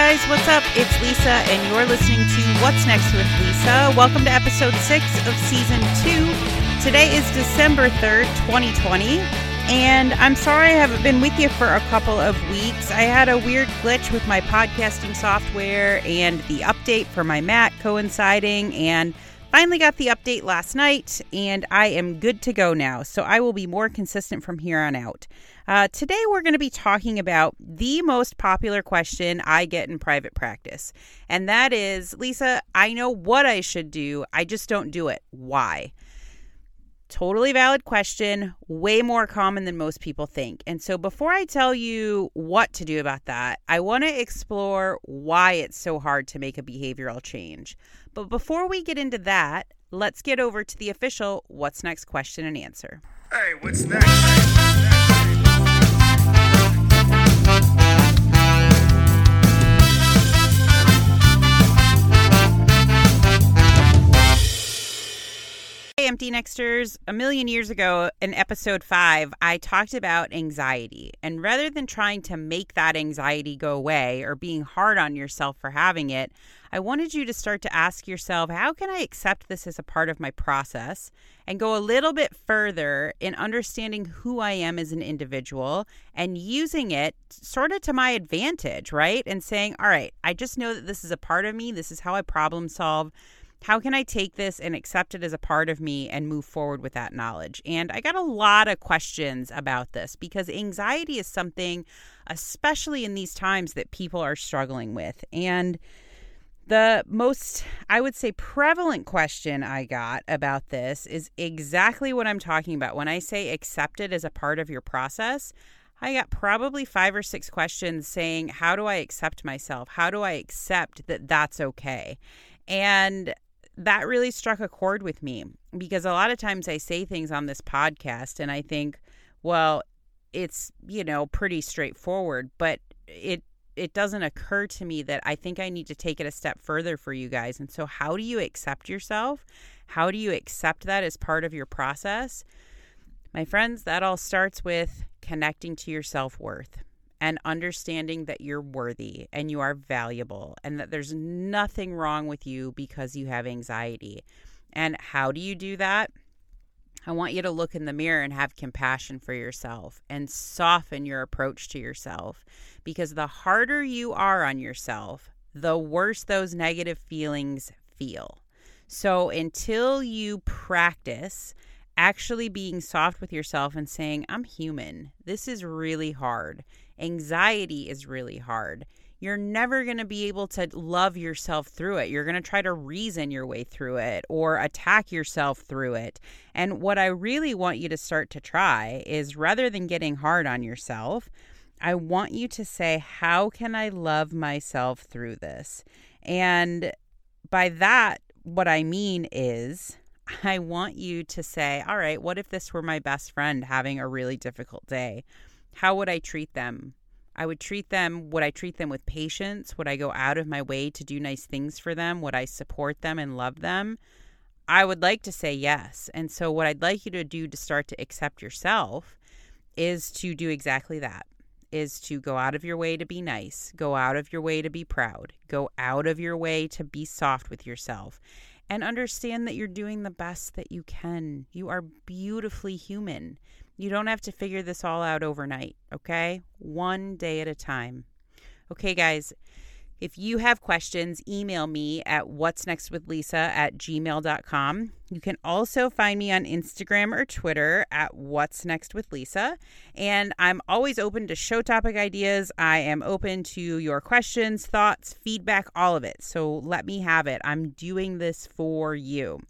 guys, what's up? It's Lisa, and you're listening to What's Next with Lisa. Welcome to episode six of season two. Today is December 3rd, 2020, and I'm sorry I haven't been with you for a couple of weeks. I had a weird glitch with my podcasting software and the update for my Mac coinciding, and finally got the update last night, and I am good to go now. So I will be more consistent from here on out. Uh, today, we're going to be talking about the most popular question I get in private practice. And that is Lisa, I know what I should do, I just don't do it. Why? Totally valid question, way more common than most people think. And so, before I tell you what to do about that, I want to explore why it's so hard to make a behavioral change. But before we get into that, let's get over to the official What's Next question and answer. Hey, what's next? Empty Nexters. A million years ago, in episode five, I talked about anxiety. And rather than trying to make that anxiety go away or being hard on yourself for having it, I wanted you to start to ask yourself, how can I accept this as a part of my process and go a little bit further in understanding who I am as an individual and using it sort of to my advantage, right? And saying, all right, I just know that this is a part of me. This is how I problem solve how can I take this and accept it as a part of me and move forward with that knowledge? And I got a lot of questions about this because anxiety is something, especially in these times, that people are struggling with. And the most, I would say, prevalent question I got about this is exactly what I'm talking about. When I say accept it as a part of your process, I got probably five or six questions saying, How do I accept myself? How do I accept that that's okay? And that really struck a chord with me because a lot of times I say things on this podcast and I think, well, it's, you know, pretty straightforward, but it it doesn't occur to me that I think I need to take it a step further for you guys. And so how do you accept yourself? How do you accept that as part of your process? My friends, that all starts with connecting to your self-worth and understanding that you're worthy and you are valuable and that there's nothing wrong with you because you have anxiety. And how do you do that? I want you to look in the mirror and have compassion for yourself and soften your approach to yourself because the harder you are on yourself, the worse those negative feelings feel. So until you practice actually being soft with yourself and saying, I'm human, this is really hard Anxiety is really hard. You're never going to be able to love yourself through it. You're going to try to reason your way through it or attack yourself through it. And what I really want you to start to try is rather than getting hard on yourself, I want you to say, How can I love myself through this? And by that, what I mean is, I want you to say, All right, what if this were my best friend having a really difficult day? How would I treat them? I would treat them, would I treat them with patience? Would I go out of my way to do nice things for them? Would I support them and love them? I would like to say yes. And so, what I'd like you to do to start to accept yourself is to do exactly that is to go out of your way to be nice, go out of your way to be proud, go out of your way to be soft with yourself, and understand that you're doing the best that you can. You are beautifully human. You don't have to figure this all out overnight, okay? One day at a time. Okay, guys, if you have questions, email me at what's next with Lisa at gmail.com. You can also find me on Instagram or Twitter at what's next with Lisa. And I'm always open to show topic ideas. I am open to your questions, thoughts, feedback, all of it. So let me have it. I'm doing this for you.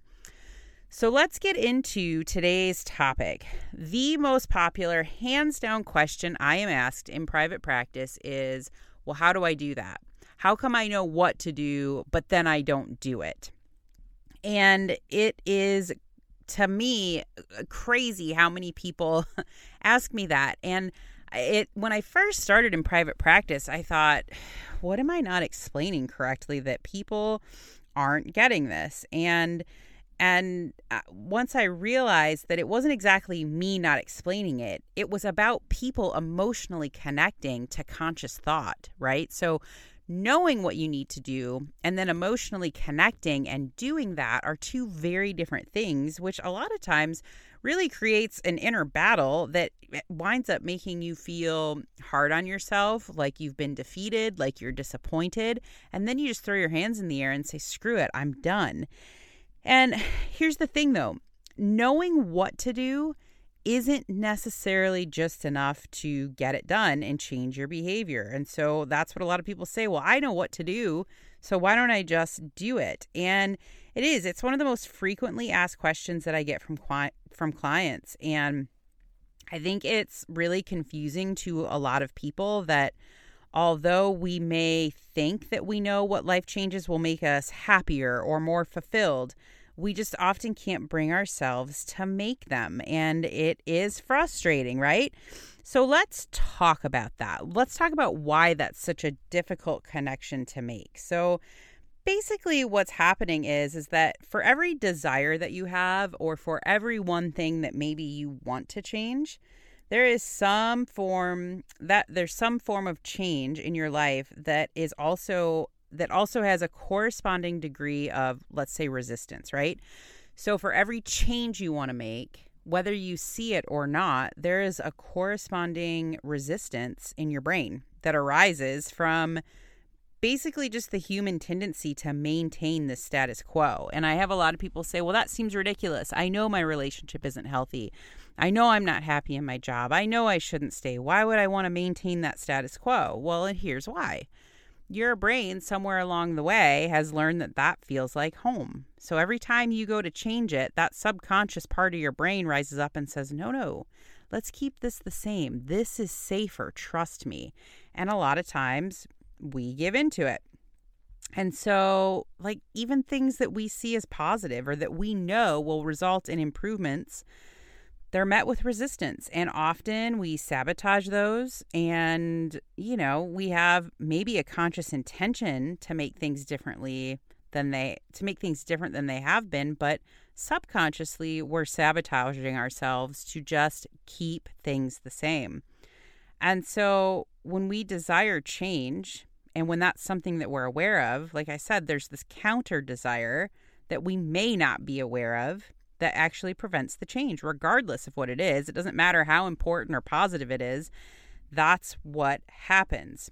So let's get into today's topic. The most popular, hands down question I am asked in private practice is well, how do I do that? How come I know what to do, but then I don't do it? And it is, to me, crazy how many people ask me that. And it when I first started in private practice, I thought, what am I not explaining correctly that people aren't getting this? And and uh, once I realized that it wasn't exactly me not explaining it, it was about people emotionally connecting to conscious thought, right? So knowing what you need to do and then emotionally connecting and doing that are two very different things, which a lot of times really creates an inner battle that winds up making you feel hard on yourself, like you've been defeated, like you're disappointed. And then you just throw your hands in the air and say, screw it, I'm done. And here's the thing though knowing what to do isn't necessarily just enough to get it done and change your behavior. And so that's what a lot of people say. Well, I know what to do. So why don't I just do it? And it is. It's one of the most frequently asked questions that I get from from clients and I think it's really confusing to a lot of people that although we may think that we know what life changes will make us happier or more fulfilled, we just often can't bring ourselves to make them. And it is frustrating, right? So let's talk about that. Let's talk about why that's such a difficult connection to make. So, basically what's happening is is that for every desire that you have or for every one thing that maybe you want to change there is some form that there's some form of change in your life that is also that also has a corresponding degree of, let's say, resistance, right? So for every change you want to make, whether you see it or not, there is a corresponding resistance in your brain that arises from basically just the human tendency to maintain the status quo. And I have a lot of people say, well, that seems ridiculous. I know my relationship isn't healthy. I know I'm not happy in my job. I know I shouldn't stay. Why would I want to maintain that status quo? Well, and here's why your brain somewhere along the way has learned that that feels like home. So every time you go to change it, that subconscious part of your brain rises up and says, no, no, let's keep this the same. This is safer. Trust me. And a lot of times we give into it. And so, like, even things that we see as positive or that we know will result in improvements they're met with resistance and often we sabotage those and you know we have maybe a conscious intention to make things differently than they to make things different than they have been but subconsciously we're sabotaging ourselves to just keep things the same. And so when we desire change and when that's something that we're aware of like i said there's this counter desire that we may not be aware of that actually prevents the change, regardless of what it is. It doesn't matter how important or positive it is. That's what happens.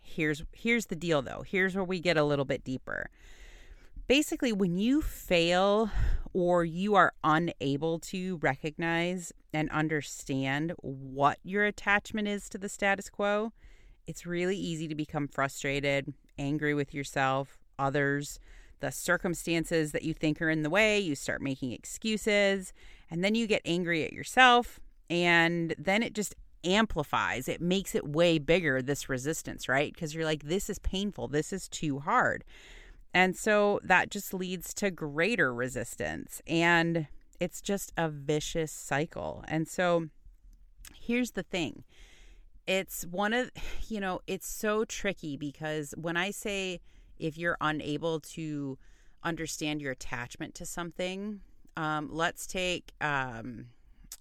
Here's here's the deal though. Here's where we get a little bit deeper. Basically, when you fail or you are unable to recognize and understand what your attachment is to the status quo, it's really easy to become frustrated, angry with yourself, others, the circumstances that you think are in the way, you start making excuses, and then you get angry at yourself, and then it just amplifies. It makes it way bigger, this resistance, right? Because you're like, this is painful, this is too hard. And so that just leads to greater resistance. And it's just a vicious cycle. And so here's the thing it's one of, you know, it's so tricky because when I say, if you're unable to understand your attachment to something, um, let's take, um,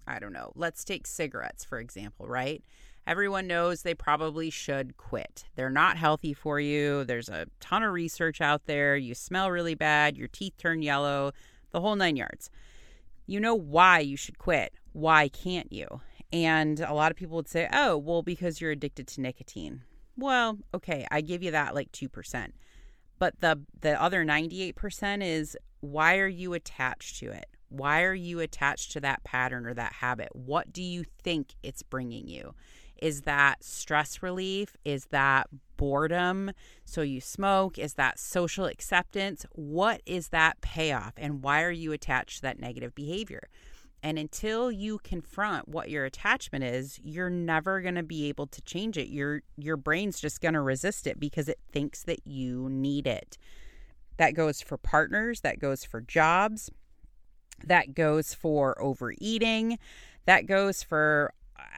I don't know, let's take cigarettes, for example, right? Everyone knows they probably should quit. They're not healthy for you. There's a ton of research out there. You smell really bad. Your teeth turn yellow, the whole nine yards. You know why you should quit. Why can't you? And a lot of people would say, oh, well, because you're addicted to nicotine. Well, okay, I give you that like 2%. But the the other 98% is why are you attached to it? Why are you attached to that pattern or that habit? What do you think it's bringing you? Is that stress relief? Is that boredom? So you smoke? Is that social acceptance? What is that payoff? And why are you attached to that negative behavior? And until you confront what your attachment is, you're never going to be able to change it. Your your brain's just going to resist it because it thinks that you need it. That goes for partners, that goes for jobs, that goes for overeating, that goes for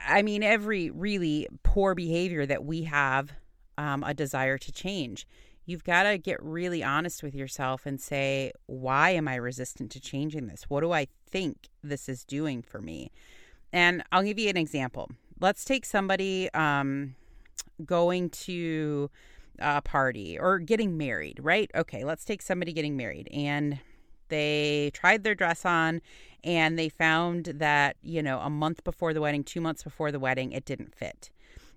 I mean every really poor behavior that we have um, a desire to change you've got to get really honest with yourself and say, why am I resistant to changing this? What do I think this is doing for me? And I'll give you an example. Let's take somebody um, going to a party or getting married, right? Okay, let's take somebody getting married and they tried their dress on and they found that, you know, a month before the wedding, two months before the wedding, it didn't fit.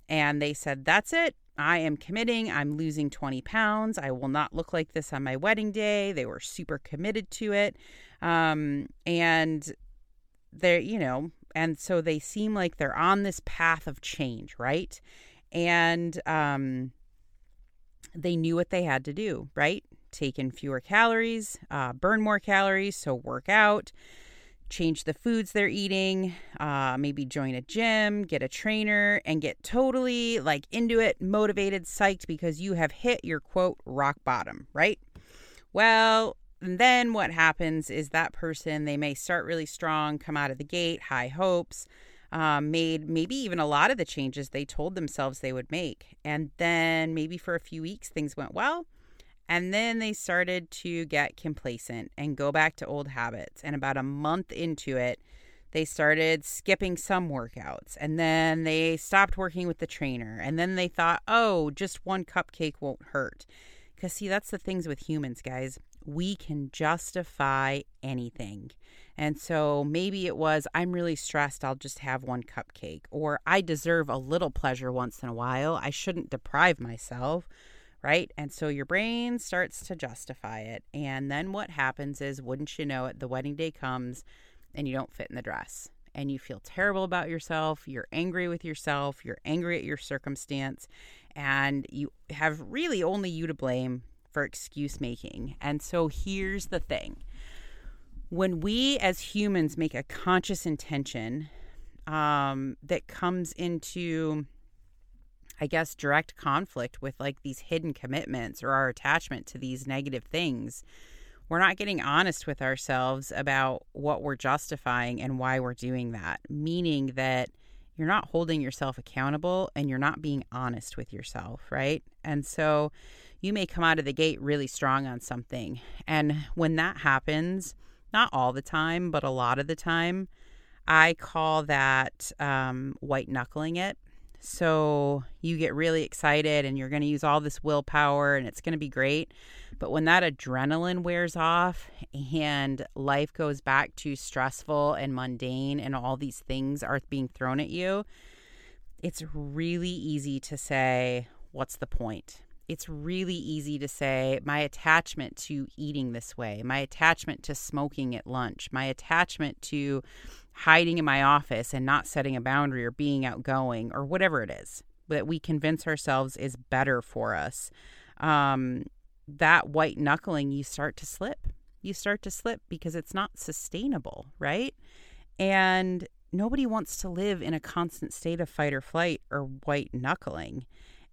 And they said, That's it. I am committing. I'm losing 20 pounds. I will not look like this on my wedding day. They were super committed to it. Um, and they're, you know, and so they seem like they're on this path of change, right? And um, they knew what they had to do, right? Take in fewer calories, uh, burn more calories, so work out, change the foods they're eating, uh, maybe join a gym, get a trainer, and get totally like into it, motivated, psyched because you have hit your quote rock bottom, right? Well, then what happens is that person, they may start really strong, come out of the gate, high hopes, um, made maybe even a lot of the changes they told themselves they would make. And then maybe for a few weeks, things went well. And then they started to get complacent and go back to old habits. And about a month into it, they started skipping some workouts. And then they stopped working with the trainer. And then they thought, oh, just one cupcake won't hurt. Because, see, that's the things with humans, guys. We can justify anything. And so maybe it was, I'm really stressed, I'll just have one cupcake. Or I deserve a little pleasure once in a while. I shouldn't deprive myself right? And so your brain starts to justify it. And then what happens is, wouldn't you know it, the wedding day comes and you don't fit in the dress. And you feel terrible about yourself. You're angry with yourself. You're angry at your circumstance. And you have really only you to blame for excuse making. And so here's the thing when we as humans make a conscious intention um, that comes into I guess, direct conflict with like these hidden commitments or our attachment to these negative things. We're not getting honest with ourselves about what we're justifying and why we're doing that, meaning that you're not holding yourself accountable and you're not being honest with yourself, right? And so you may come out of the gate really strong on something. And when that happens, not all the time, but a lot of the time, I call that um, white knuckling it. So you get really excited and you're going to use all this willpower and it's going to be great. But when that adrenaline wears off and life goes back to stressful and mundane and all these things are being thrown at you, it's really easy to say, What's the point? It's really easy to say, My attachment to eating this way, my attachment to smoking at lunch, my attachment to hiding in my office and not setting a boundary or being outgoing or whatever it is that we convince ourselves is better for us, um, that white knuckling, you start to slip. You start to slip because it's not sustainable, right? And nobody wants to live in a constant state of fight or flight or white knuckling.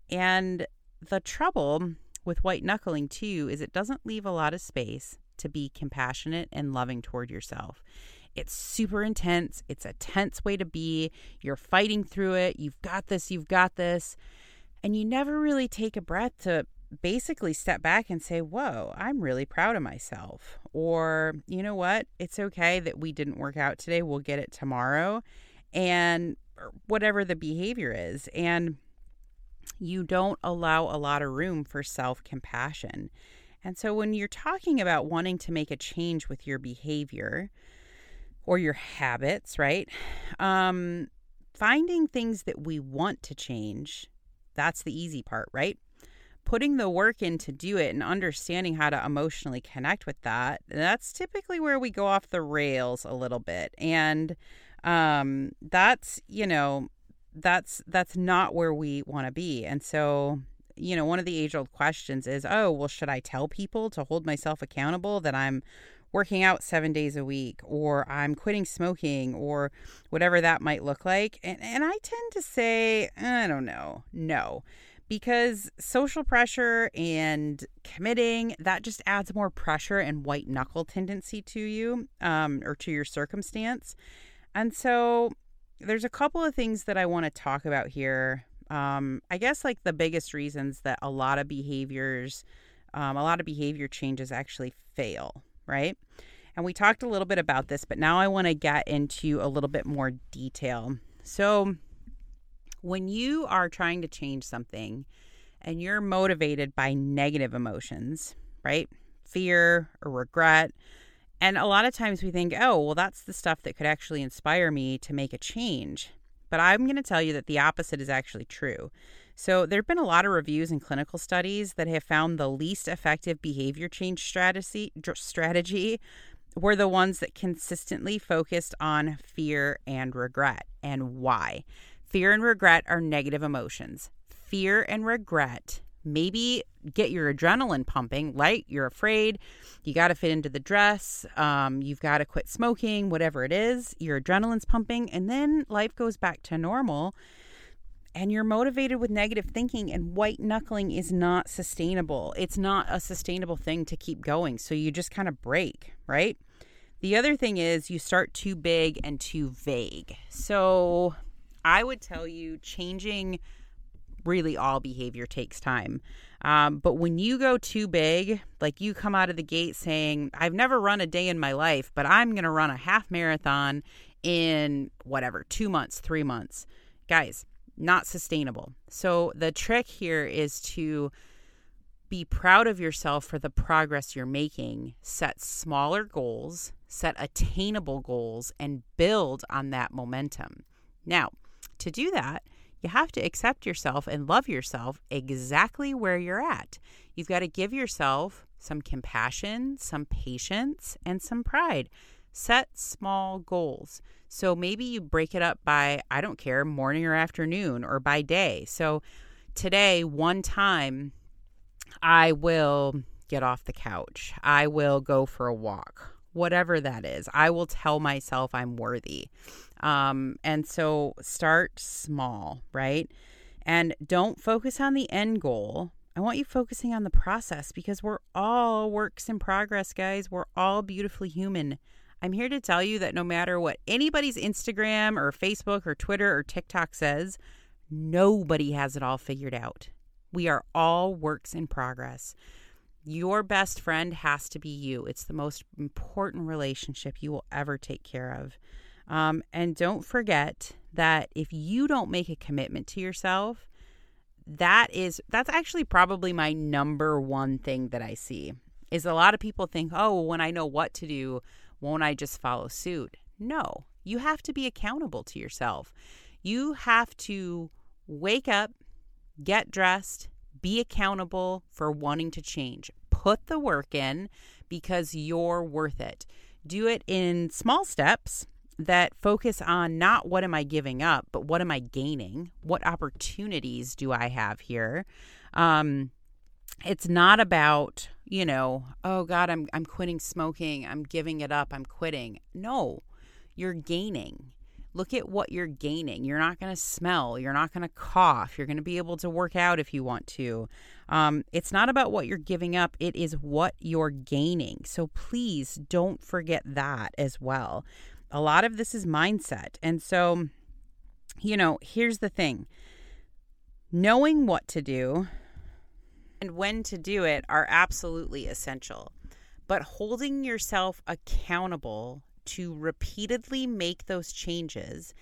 And the trouble with white knuckling, too, is it doesn't leave a lot of space to be compassionate and loving toward yourself. It's super intense. It's a tense way to be. You're fighting through it. You've got this, you've got this. And you never really take a breath to basically step back and say, Whoa, I'm really proud of myself. Or, you know what? It's okay that we didn't work out today. We'll get it tomorrow. And er, whatever the behavior is. And you don't allow a lot of room for self compassion. And so when you're talking about wanting to make a change with your behavior, or your habits, right? Um, finding things that we want to change, that's the easy part, right? Putting the work in to do it and understanding how to emotionally connect with that, that's typically where we go off the rails a little bit. And um, that's, you know, that's that's not where we want to be. And so you know, one of the age old questions is, oh, well, should I tell people to hold myself accountable that I'm working out seven days a week or I'm quitting smoking or whatever that might look like. And, and I tend to say, I don't know, no. Because social pressure and committing, that just adds more pressure and white knuckle tendency to you um, or to your circumstance. And so there's a couple of things that I want to talk about here. Um, I guess like the biggest reasons that a lot of behaviors, um, a lot of behavior changes actually fail right? And we talked a little bit about this, but now I want to get into a little bit more detail. So, when you are trying to change something and you're motivated by negative emotions, right? Fear or regret. And a lot of times we think, oh, well, that's the stuff that could actually inspire me to make a change. But I'm going to tell you that the opposite is actually true. So, there have been a lot of reviews and clinical studies that have found the least effective behavior change strategy, strategy were the ones that consistently focused on fear and regret. And why? Fear and regret are negative emotions. Fear and regret maybe get your adrenaline pumping, right? You're afraid, you got to fit into the dress, um, you've got to quit smoking, whatever it is, your adrenaline's pumping, and then life goes back to normal. And you're motivated with negative thinking, and white knuckling is not sustainable. It's not a sustainable thing to keep going. So you just kind of break, right? The other thing is you start too big and too vague. So I would tell you changing really all behavior takes time. Um, but when you go too big, like you come out of the gate saying, I've never run a day in my life, but I'm going to run a half marathon in whatever, two months, three months. Guys, not sustainable. So the trick here is to be proud of yourself for the progress you're making, set smaller goals, set attainable goals, and build on that momentum. Now, to do that, you have to accept yourself and love yourself exactly where you're at. You've got to give yourself some compassion, some patience, and some pride. Set small goals. So maybe you break it up by, I don't care, morning or afternoon or by day. So today, one time, I will get off the couch. I will go for a walk, whatever that is. I will tell myself I'm worthy. Um, and so start small, right? And don't focus on the end goal. I want you focusing on the process because we're all works in progress, guys. We're all beautifully human. I'm here to tell you that no matter what anybody's Instagram or Facebook or Twitter or TikTok says, nobody has it all figured out. We are all works in progress. Your best friend has to be you. It's the most important relationship you will ever take care of. Um, and don't forget that if you don't make a commitment to yourself, that is that's actually probably my number one thing that I see is a lot of people think, "Oh, when I know what to do, won't I just follow suit?" No. You have to be accountable to yourself. You have to wake up, get dressed, be accountable for wanting to change. Put the work in because you're worth it. Do it in small steps that focus on not what am I giving up, but what am I gaining? What opportunities do I have here? Um, it's not about, you know, oh God, I'm I'm quitting smoking, I'm giving it up, I'm quitting. No, you're gaining. Look at what you're gaining. You're not going to smell. You're not going to cough. You're going to be able to work out if you want to. Um, it's not about what you're giving up, it is what you're gaining. So please don't forget that as well a lot of this is mindset. And so, you know, here's the thing knowing what to do and when to do it are absolutely essential. But holding yourself accountable to repeatedly make those changes,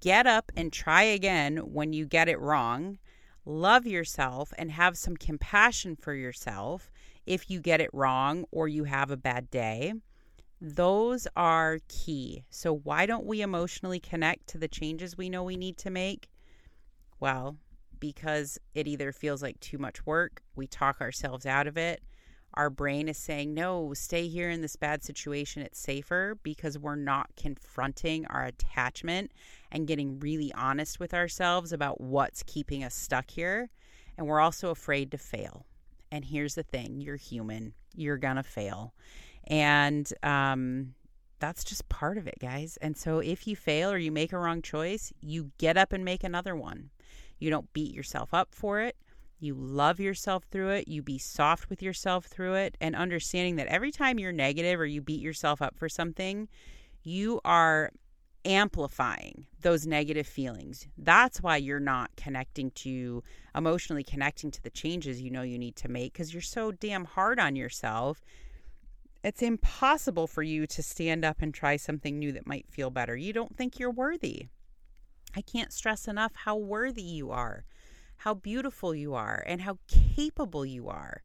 get up and try again when you get it wrong, love yourself and have some compassion for yourself if you get it wrong or you have a bad day those are key. So, why don't we emotionally connect to the changes we know we need to make? Well, because it either feels like too much work, we talk ourselves out of it. Our brain is saying, no, stay here in this bad situation. It's safer because we're not confronting our attachment and getting really honest with ourselves about what's keeping us stuck here. And we're also afraid to fail. And here's the thing you're human, you're going to fail. And um, that's just part of it, guys. And so if you fail or you make a wrong choice, you get up and make another one. You don't beat yourself up for it. You love yourself through it. You be soft with yourself through it. And understanding that every time you're negative or you beat yourself up for something, you are amplifying those negative feelings. That's why you're not connecting to emotionally connecting to the changes you know you need to make because you're so damn hard on yourself it's impossible for you to stand up and try something new that might feel better. You don't think you're worthy. I can't stress enough how worthy you are, how beautiful you are and how capable you are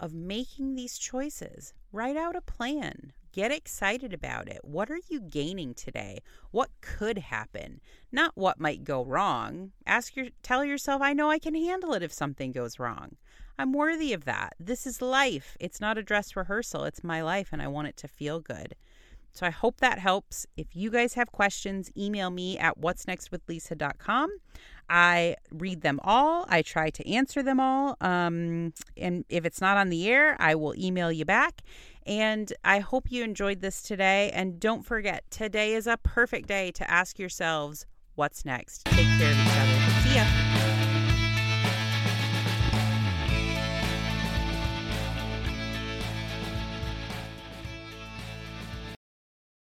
of making these choices. Write out a plan. Get excited about it. What are you gaining today? What could happen? Not what might go wrong. Ask your tell yourself I know I can handle it if something goes wrong. I'm worthy of that. This is life. It's not a dress rehearsal. It's my life and I want it to feel good. So I hope that helps. If you guys have questions, email me at what's next with. I read them all. I try to answer them all. Um, and if it's not on the air, I will email you back. And I hope you enjoyed this today. And don't forget, today is a perfect day to ask yourselves, what's next? Take care of each other. See ya.